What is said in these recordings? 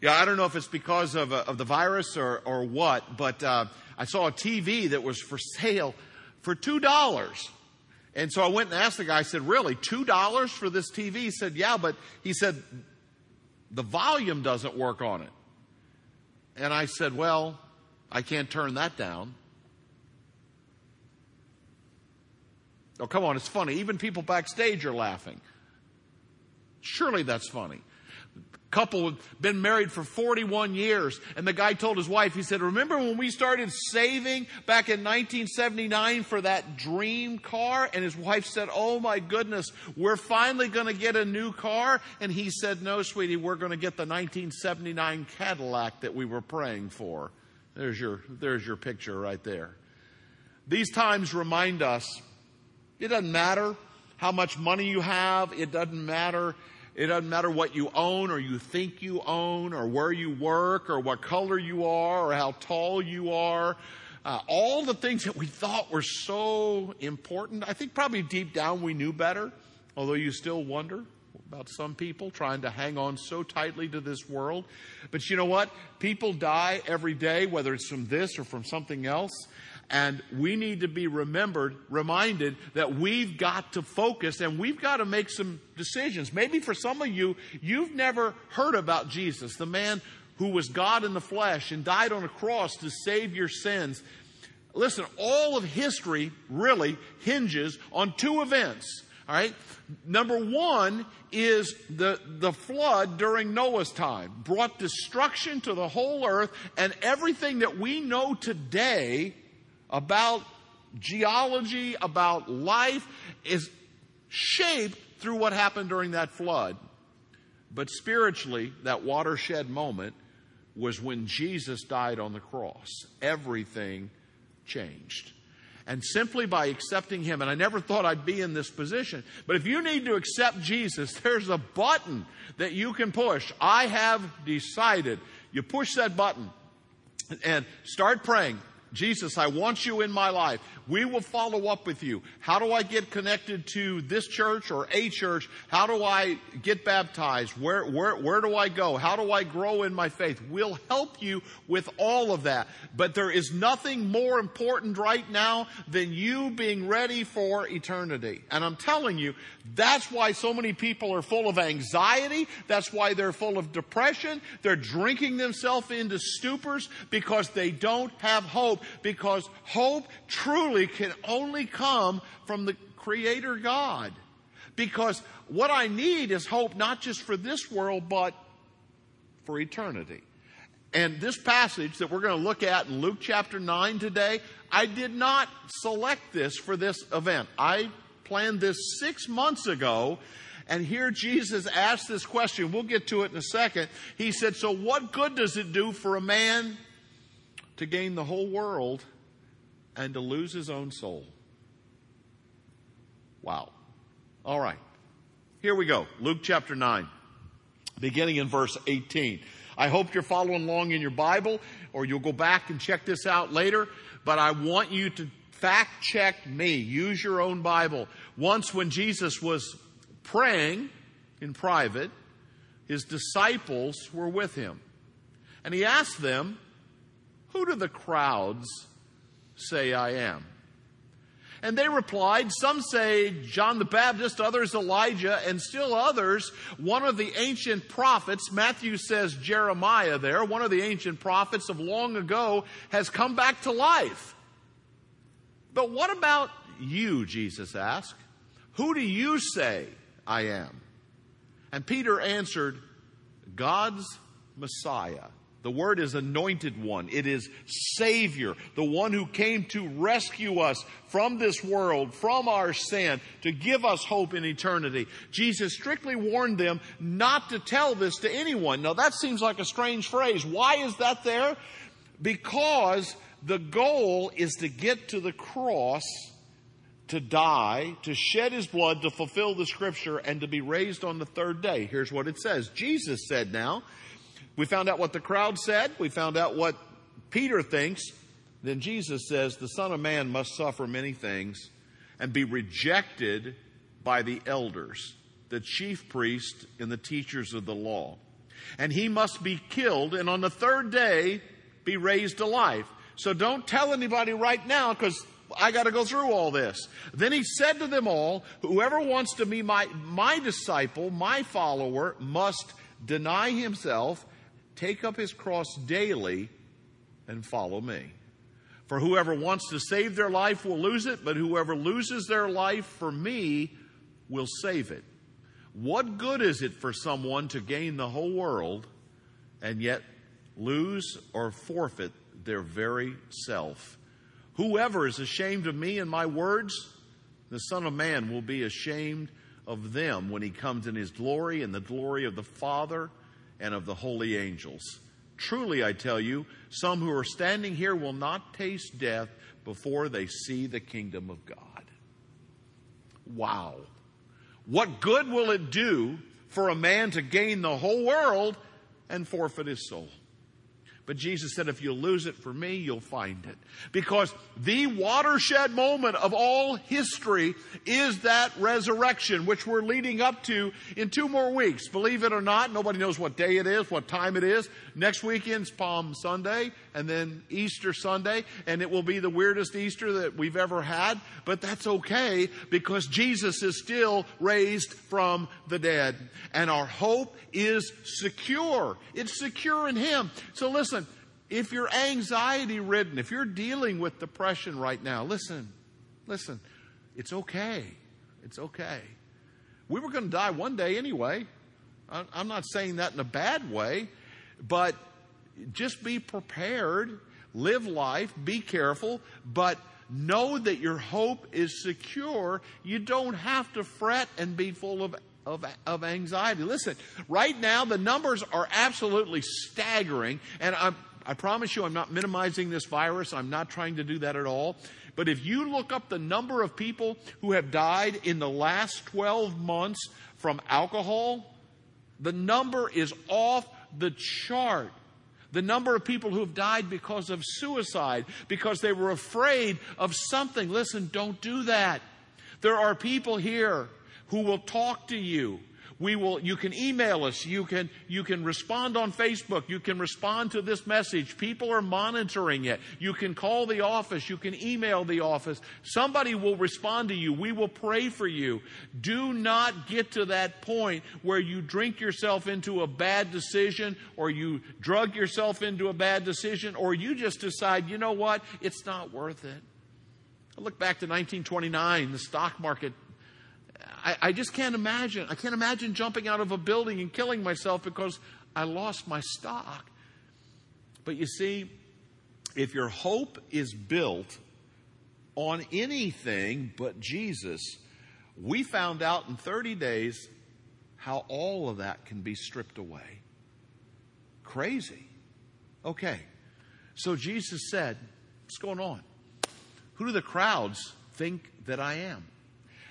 Yeah, I don't know if it's because of, uh, of the virus or, or what, but uh, I saw a TV that was for sale for $2. And so I went and asked the guy, I said, Really, $2 for this TV? He said, Yeah, but he said, The volume doesn't work on it. And I said, Well, I can't turn that down. Oh, come on, it's funny. Even people backstage are laughing. Surely that's funny couple had been married for 41 years. And the guy told his wife he said remember when we started saving back in 1979 for that dream car? And his wife said oh my goodness we're finally going to get a new car. And he said no sweetie we're going to get the 1979 cadillac that we were praying for. There's your there's your picture right there. These times remind us it doesn't matter how much money you have it doesn't matter it doesn't matter what you own or you think you own or where you work or what color you are or how tall you are. Uh, all the things that we thought were so important, I think probably deep down we knew better, although you still wonder about some people trying to hang on so tightly to this world. But you know what? People die every day, whether it's from this or from something else. And we need to be remembered, reminded that we've got to focus and we've got to make some decisions. Maybe for some of you, you've never heard about Jesus, the man who was God in the flesh and died on a cross to save your sins. Listen, all of history really hinges on two events. All right. Number one is the, the flood during Noah's time brought destruction to the whole earth and everything that we know today about geology, about life is shaped through what happened during that flood. But spiritually, that watershed moment was when Jesus died on the cross. Everything changed. And simply by accepting Him, and I never thought I'd be in this position, but if you need to accept Jesus, there's a button that you can push. I have decided. You push that button and start praying. Jesus, I want you in my life. We will follow up with you. How do I get connected to this church or a church? How do I get baptized? Where, where, where do I go? How do I grow in my faith? We'll help you with all of that. But there is nothing more important right now than you being ready for eternity. And I'm telling you, that's why so many people are full of anxiety. That's why they're full of depression. They're drinking themselves into stupors because they don't have hope. Because hope truly can only come from the Creator God. Because what I need is hope not just for this world, but for eternity. And this passage that we're going to look at in Luke chapter 9 today, I did not select this for this event. I planned this six months ago. And here Jesus asked this question. We'll get to it in a second. He said, So what good does it do for a man to gain the whole world and to lose his own soul. Wow. All right. Here we go. Luke chapter 9, beginning in verse 18. I hope you're following along in your Bible, or you'll go back and check this out later. But I want you to fact check me. Use your own Bible. Once, when Jesus was praying in private, his disciples were with him. And he asked them, Who do the crowds say I am? And they replied, Some say John the Baptist, others Elijah, and still others, one of the ancient prophets. Matthew says Jeremiah there, one of the ancient prophets of long ago, has come back to life. But what about you, Jesus asked? Who do you say I am? And Peter answered, God's Messiah. The word is anointed one. It is Savior, the one who came to rescue us from this world, from our sin, to give us hope in eternity. Jesus strictly warned them not to tell this to anyone. Now that seems like a strange phrase. Why is that there? Because the goal is to get to the cross, to die, to shed his blood, to fulfill the scripture, and to be raised on the third day. Here's what it says. Jesus said now, we found out what the crowd said. We found out what Peter thinks. Then Jesus says, The Son of Man must suffer many things and be rejected by the elders, the chief priests, and the teachers of the law. and he must be killed, and on the third day be raised to life. So don't tell anybody right now because I got to go through all this. Then he said to them all, Whoever wants to be my, my disciple, my follower, must deny himself, take up his cross daily, and follow me. For whoever wants to save their life will lose it, but whoever loses their life for me will save it. What good is it for someone to gain the whole world and yet lose or forfeit their very self? Whoever is ashamed of me and my words, the Son of Man will be ashamed of them when he comes in his glory and the glory of the Father and of the holy angels. Truly, I tell you, some who are standing here will not taste death before they see the kingdom of God. Wow. What good will it do for a man to gain the whole world and forfeit his soul? But Jesus said, if you lose it for me, you'll find it. Because the watershed moment of all history is that resurrection, which we're leading up to in two more weeks. Believe it or not, nobody knows what day it is, what time it is. Next weekend's Palm Sunday, and then Easter Sunday, and it will be the weirdest Easter that we've ever had. But that's okay because Jesus is still raised from the dead. And our hope is secure. It's secure in Him. So listen, if you're anxiety ridden, if you're dealing with depression right now, listen, listen, it's okay. It's okay. We were going to die one day anyway. I'm not saying that in a bad way, but just be prepared, live life, be careful, but know that your hope is secure. You don't have to fret and be full of of, of anxiety. Listen, right now the numbers are absolutely staggering, and I, I promise you I'm not minimizing this virus. I'm not trying to do that at all. But if you look up the number of people who have died in the last 12 months from alcohol, the number is off the chart. The number of people who have died because of suicide, because they were afraid of something. Listen, don't do that. There are people here who will talk to you. We will, you can email us. You can, you can respond on Facebook. You can respond to this message. People are monitoring it. You can call the office. You can email the office. Somebody will respond to you. We will pray for you. Do not get to that point where you drink yourself into a bad decision or you drug yourself into a bad decision or you just decide, you know what? It's not worth it. I look back to 1929, the stock market I, I just can't imagine. I can't imagine jumping out of a building and killing myself because I lost my stock. But you see, if your hope is built on anything but Jesus, we found out in 30 days how all of that can be stripped away. Crazy. Okay. So Jesus said, What's going on? Who do the crowds think that I am?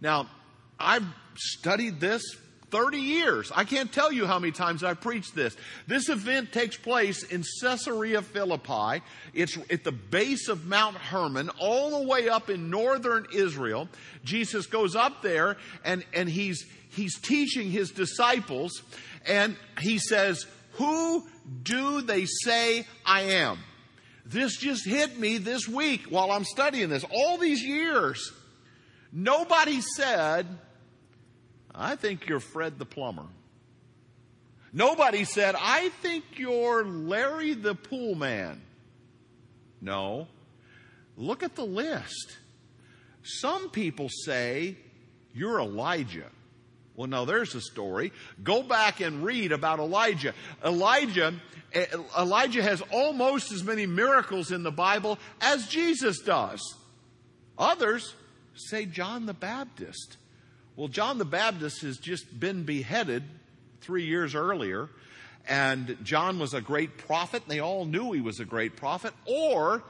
Now, I've studied this 30 years. I can't tell you how many times I've preached this. This event takes place in Caesarea Philippi. It's at the base of Mount Hermon, all the way up in northern Israel. Jesus goes up there and, and he's, he's teaching his disciples and he says, Who do they say I am? This just hit me this week while I'm studying this. All these years, nobody said, I think you're Fred the plumber. Nobody said, I think you're Larry the pool man. No. Look at the list. Some people say you're Elijah. Well, now there's a story. Go back and read about Elijah. Elijah, eh, Elijah has almost as many miracles in the Bible as Jesus does. Others say John the Baptist. Well, John the Baptist has just been beheaded three years earlier, and John was a great prophet, and they all knew he was a great prophet. Or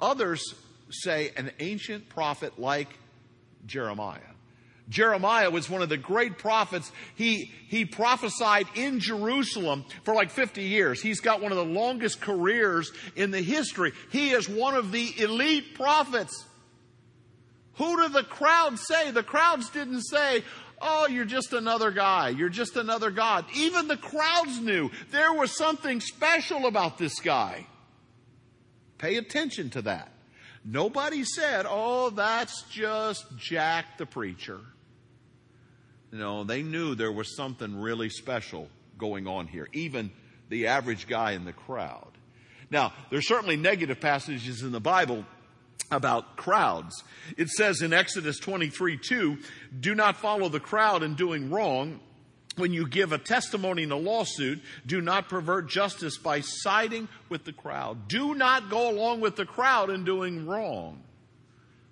others say an ancient prophet like Jeremiah. Jeremiah was one of the great prophets. He, he prophesied in Jerusalem for like 50 years. He's got one of the longest careers in the history. He is one of the elite prophets. Who do the crowds say? The crowds didn't say, Oh, you're just another guy. You're just another God. Even the crowds knew there was something special about this guy. Pay attention to that. Nobody said, oh, that's just Jack the preacher. No, they knew there was something really special going on here, even the average guy in the crowd. Now, there's certainly negative passages in the Bible about crowds. It says in Exodus 23 2, do not follow the crowd in doing wrong. When you give a testimony in a lawsuit, do not pervert justice by siding with the crowd. Do not go along with the crowd in doing wrong.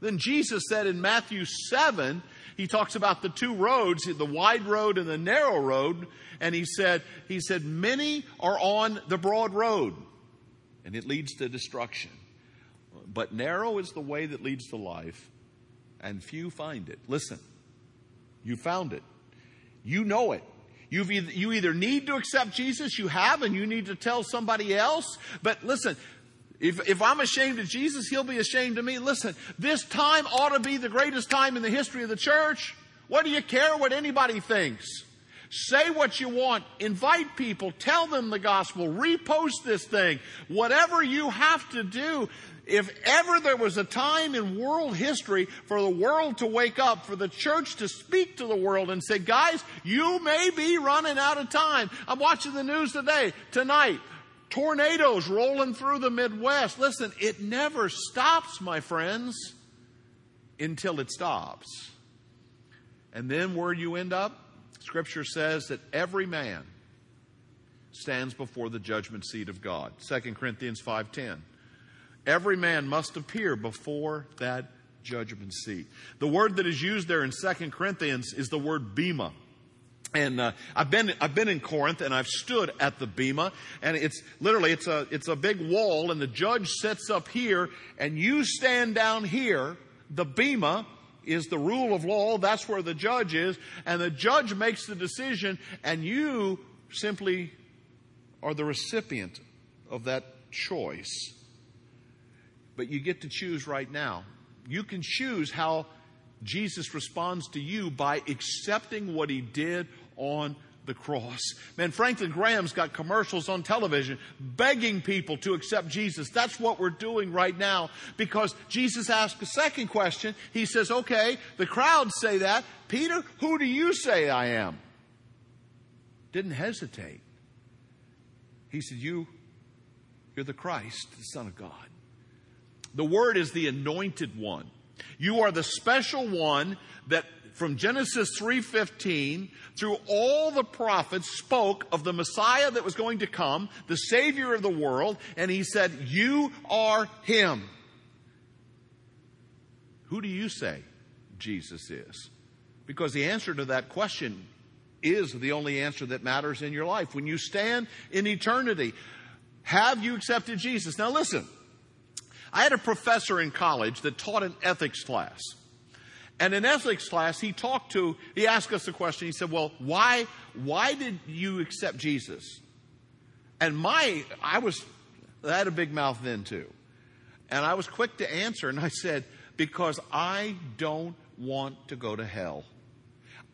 Then Jesus said in Matthew 7, he talks about the two roads, the wide road and the narrow road, and he said, he said, many are on the broad road, and it leads to destruction. But narrow is the way that leads to life, and few find it. Listen, you found it. You know it. You've either, you either need to accept Jesus, you have, and you need to tell somebody else. But listen, if, if I'm ashamed of Jesus, he'll be ashamed of me. Listen, this time ought to be the greatest time in the history of the church. What do you care what anybody thinks? Say what you want. Invite people. Tell them the gospel. Repost this thing. Whatever you have to do. If ever there was a time in world history for the world to wake up, for the church to speak to the world and say, guys, you may be running out of time. I'm watching the news today, tonight tornadoes rolling through the Midwest. Listen, it never stops, my friends, until it stops. And then where you end up, Scripture says that every man stands before the judgment seat of God. 2 Corinthians 5:10. Every man must appear before that judgment seat. The word that is used there in 2 Corinthians is the word bema. And uh, I've been I've been in Corinth and I've stood at the bema and it's literally it's a it's a big wall and the judge sits up here and you stand down here. The bema is the rule of law. That's where the judge is, and the judge makes the decision, and you simply are the recipient of that choice. But you get to choose right now. You can choose how Jesus responds to you by accepting what he did on the cross. Man, Franklin Graham's got commercials on television begging people to accept Jesus. That's what we're doing right now because Jesus asked a second question. He says, okay, the crowds say that. Peter, who do you say I am? Didn't hesitate. He said, you, you're the Christ, the Son of God. The word is the anointed one. You are the special one that from Genesis 3:15 through all the prophets spoke of the Messiah that was going to come, the savior of the world, and he said, "You are him." Who do you say Jesus is? Because the answer to that question is the only answer that matters in your life. When you stand in eternity, have you accepted Jesus? Now listen, I had a professor in college that taught an ethics class. And in ethics class, he talked to, he asked us a question. He said, well, why, why did you accept Jesus? And my, I was, I had a big mouth then too. And I was quick to answer and I said, because I don't want to go to hell.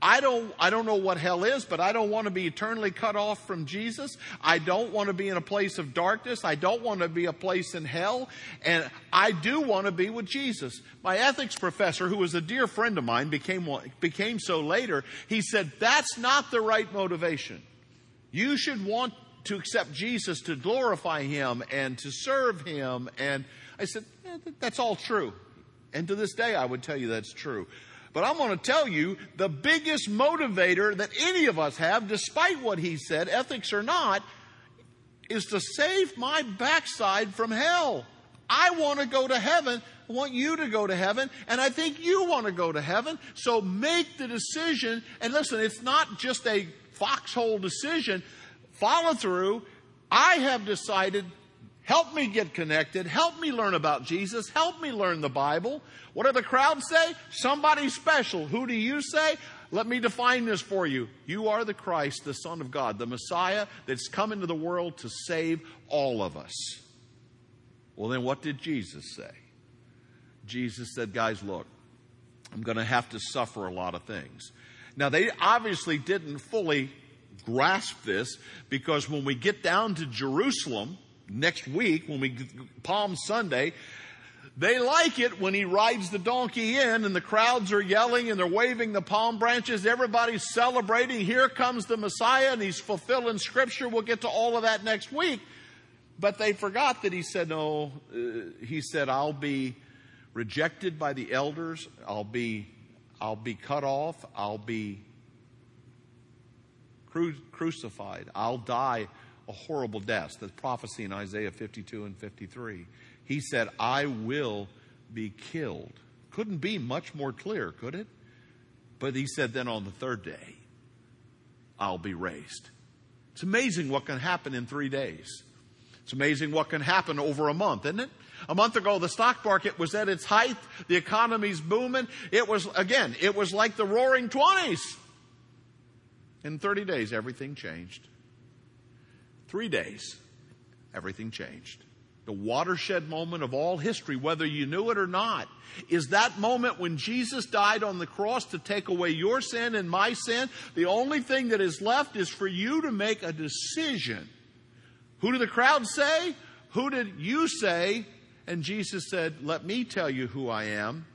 I don't, I don't know what hell is, but I don't want to be eternally cut off from Jesus. I don't want to be in a place of darkness. I don't want to be a place in hell. And I do want to be with Jesus. My ethics professor, who was a dear friend of mine, became, became so later. He said, that's not the right motivation. You should want to accept Jesus to glorify Him and to serve Him. And I said, yeah, that's all true. And to this day, I would tell you that's true. But I'm going to tell you the biggest motivator that any of us have, despite what he said, ethics or not, is to save my backside from hell. I want to go to heaven. I want you to go to heaven. And I think you want to go to heaven. So make the decision. And listen, it's not just a foxhole decision. Follow through. I have decided Help me get connected. Help me learn about Jesus. Help me learn the Bible. What do the crowd say? Somebody special. Who do you say? Let me define this for you. You are the Christ, the Son of God, the Messiah that's come into the world to save all of us. Well, then what did Jesus say? Jesus said, Guys, look, I'm going to have to suffer a lot of things. Now, they obviously didn't fully grasp this because when we get down to Jerusalem next week, when we Palm Sunday, they like it when he rides the donkey in and the crowds are yelling and they're waving the palm branches. Everybody's celebrating. Here comes the Messiah and he's fulfilling scripture. We'll get to all of that next week. But they forgot that he said, no, uh, he said, I'll be rejected by the elders. I'll be, I'll be cut off. I'll be cru- crucified. I'll die a horrible death. The prophecy in Isaiah 52 and 53. He said, I will be killed. Couldn't be much more clear, could it? But he said, then on the third day, I'll be raised. It's amazing what can happen in three days. It's amazing what can happen over a month, isn't it? A month ago, the stock market was at its height. The economy's booming. It was, again, it was like the roaring 20s. In 30 days, everything changed. Three days, everything changed. The watershed moment of all history, whether you knew it or not, is that moment when Jesus died on the cross to take away your sin and my sin. The only thing that is left is for you to make a decision. Who did the crowd say? Who did you say? And Jesus said, Let me tell you who I am.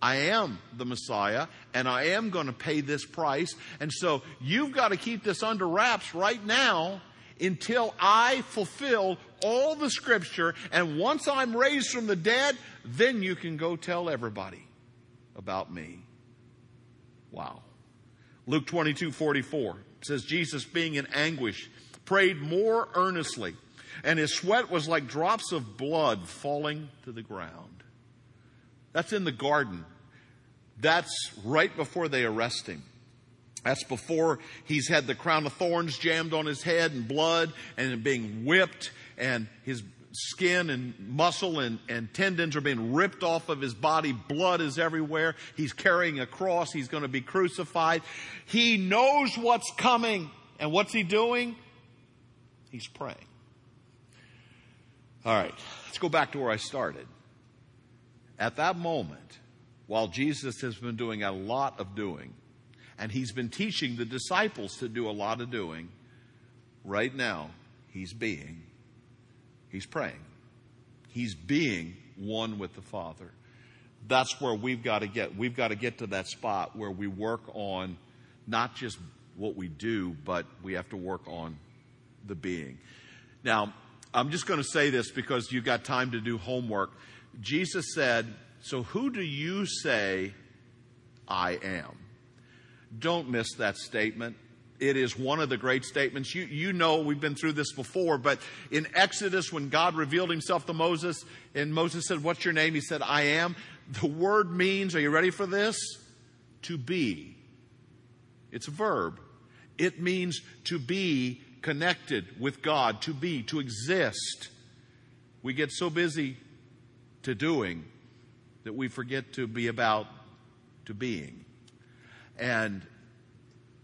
I am the Messiah and I am going to pay this price. And so you've got to keep this under wraps right now until I fulfill all the scripture. And once I'm raised from the dead, then you can go tell everybody about me. Wow. Luke 22 44 says, Jesus being in anguish prayed more earnestly, and his sweat was like drops of blood falling to the ground. That's in the garden. That's right before they arrest him. That's before he's had the crown of thorns jammed on his head and blood and being whipped and his skin and muscle and, and tendons are being ripped off of his body. Blood is everywhere. He's carrying a cross. He's going to be crucified. He knows what's coming. And what's he doing? He's praying. All right, let's go back to where I started. At that moment, while Jesus has been doing a lot of doing, and he's been teaching the disciples to do a lot of doing. Right now, he's being, he's praying, he's being one with the Father. That's where we've got to get. We've got to get to that spot where we work on not just what we do, but we have to work on the being. Now, I'm just going to say this because you've got time to do homework. Jesus said, So who do you say I am? Don't miss that statement. It is one of the great statements. You, you know, we've been through this before, but in Exodus, when God revealed himself to Moses, and Moses said, What's your name? He said, I am. The word means, are you ready for this? To be. It's a verb. It means to be connected with God, to be, to exist. We get so busy to doing that we forget to be about to being. And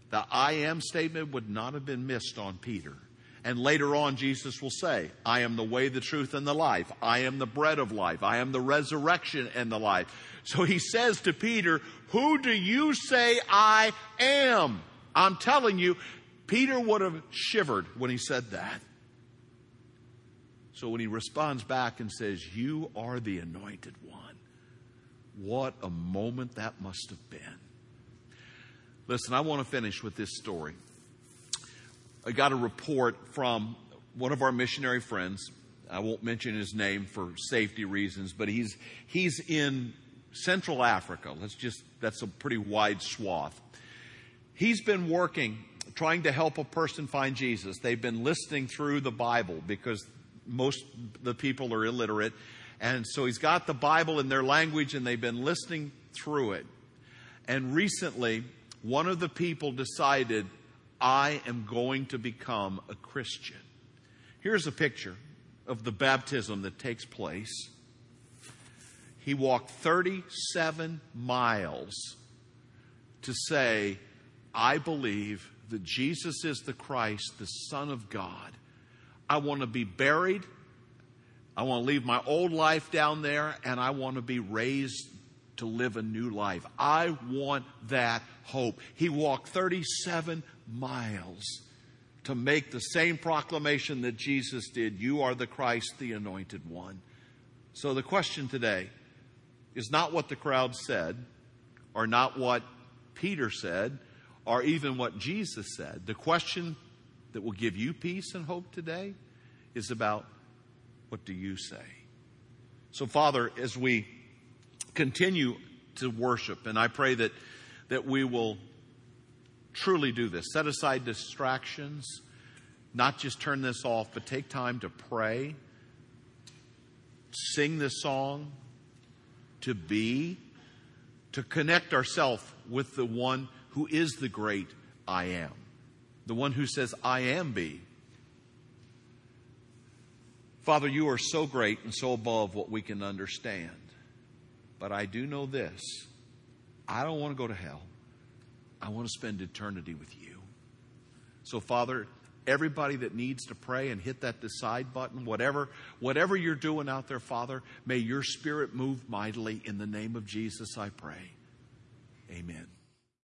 the I am statement would not have been missed on Peter. And later on, Jesus will say, I am the way, the truth, and the life. I am the bread of life. I am the resurrection and the life. So he says to Peter, Who do you say I am? I'm telling you, Peter would have shivered when he said that. So when he responds back and says, You are the anointed one, what a moment that must have been. Listen, I want to finish with this story. I got a report from one of our missionary friends. I won't mention his name for safety reasons, but he's he's in Central Africa. Let's just that's a pretty wide swath. He's been working trying to help a person find Jesus. They've been listening through the Bible because most the people are illiterate. And so he's got the Bible in their language and they've been listening through it. And recently, one of the people decided, I am going to become a Christian. Here's a picture of the baptism that takes place. He walked 37 miles to say, I believe that Jesus is the Christ, the Son of God. I want to be buried. I want to leave my old life down there, and I want to be raised to live a new life. I want that hope. He walked 37 miles to make the same proclamation that Jesus did You are the Christ, the anointed one. So the question today is not what the crowd said, or not what Peter said, or even what Jesus said. The question that will give you peace and hope today is about what do you say? So, Father, as we continue to worship, and I pray that, that we will truly do this. Set aside distractions, not just turn this off, but take time to pray, sing this song, to be, to connect ourselves with the one who is the great I am, the one who says, I am be. Father, you are so great and so above what we can understand. But I do know this I don't want to go to hell. I want to spend eternity with you. So, Father, everybody that needs to pray and hit that decide button, whatever, whatever you're doing out there, Father, may your spirit move mightily. In the name of Jesus, I pray. Amen.